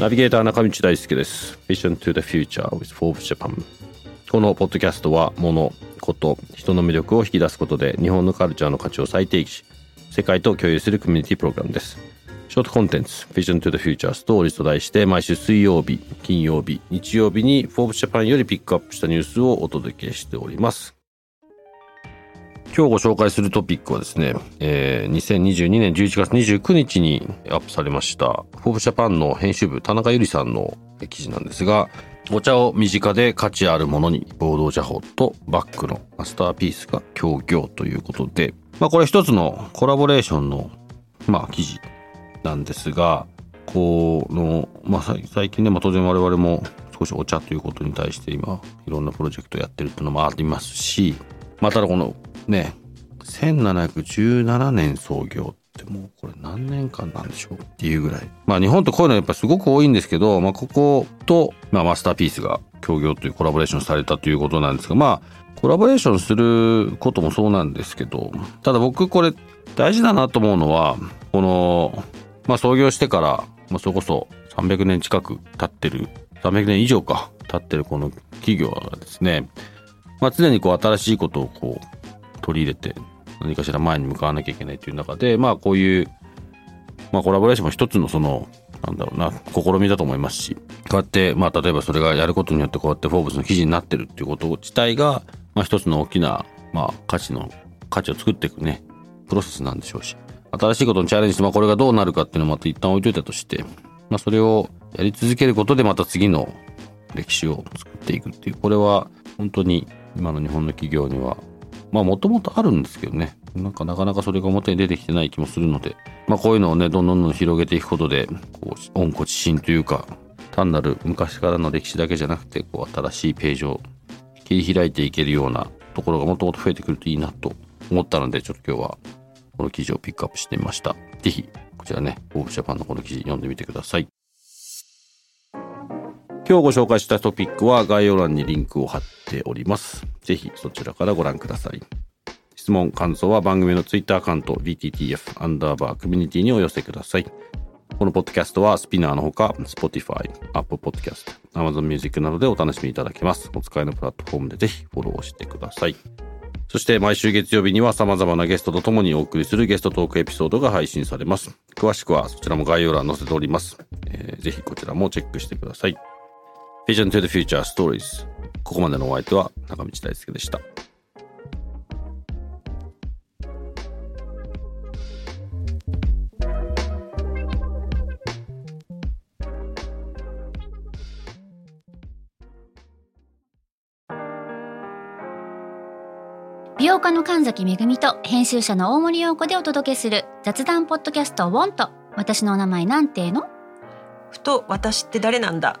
ナビゲーター中道大輔です。Vision to the Future with Forbes Japan。このポッドキャストは物、こと、人の魅力を引き出すことで日本のカルチャーの価値を再定義し、世界と共有するコミュニティプログラムです。ショートコンテンツ Vision to the Future Stories と題して毎週水曜日、金曜日、日曜日に Forbes Japan よりピックアップしたニュースをお届けしております。今日ご紹介するトピックはですね、えー、2022年11月29日にアップされました、フォーブジャパンの編集部田中ゆりさんの記事なんですが、お茶を身近で価値あるものに、合同茶法とバックのマスターピースが協業ということで、まあこれ一つのコラボレーションの、まあ記事なんですが、この、まあ最近ね、まあ当然我々も少しお茶ということに対して今、いろんなプロジェクトやってるっていうのもありますし、まあただこのね、1717年創業ってもうこれ何年間なんでしょうっていうぐらい。まあ日本とこういうのやっぱすごく多いんですけど、まあここと、まあマスターピースが協業というコラボレーションされたということなんですが、まあコラボレーションすることもそうなんですけど、ただ僕これ大事だなと思うのは、この、まあ創業してから、まあそれこそ300年近く経ってる、300年以上か経ってるこの企業がですね、まあ常にこう新しいことをこう取り入れて何かしら前に向かわなきゃいけないという中でまあこういう、まあ、コラボレーションも一つのそのなんだろうな試みだと思いますしこうやってまあ例えばそれがやることによってこうやってフォーブスの記事になってるっていうこと自体が、まあ、一つの大きな、まあ、価値の価値を作っていくねプロセスなんでしょうし新しいことにチャレンジして、まあ、これがどうなるかっていうのをまた一旦置いといたとして、まあ、それをやり続けることでまた次の歴史を作っていくっていうこれは本当に今の日本の企業にはまあもともとあるんですけどね。なんかなかなかそれが表に出てきてない気もするので、まあこういうのをね、どんどんどん広げていくことで、こう、温故知新というか、単なる昔からの歴史だけじゃなくて、こう、新しいページを切り開いていけるようなところがもっともと増えてくるといいなと思ったので、ちょっと今日はこの記事をピックアップしてみました。ぜひ、こちらね、オーブジャパンのこの記事読んでみてください。今日ご紹介したトピックは概要欄にリンクを貼っております。ぜひそちらからご覧ください。質問、感想は番組の Twitter アカウント BTTF アンダーバーコミュニティにお寄せください。このポッドキャストはスピナーのほか Spotify、Apple Podcast、Amazon Music などでお楽しみいただけます。お使いのプラットフォームでぜひフォローしてください。そして毎週月曜日には様々なゲストと共にお送りするゲストトークエピソードが配信されます。詳しくはそちらも概要欄載せております。えー、ぜひこちらもチェックしてください。Vision to the Future Stories ここまでのお相手は中道大輔でした。美容家の神崎恵と編集者の大森洋子でお届けする雑談ポッドキャスト「ウォンと私のお名前なんての?」ふと私って誰なんだ？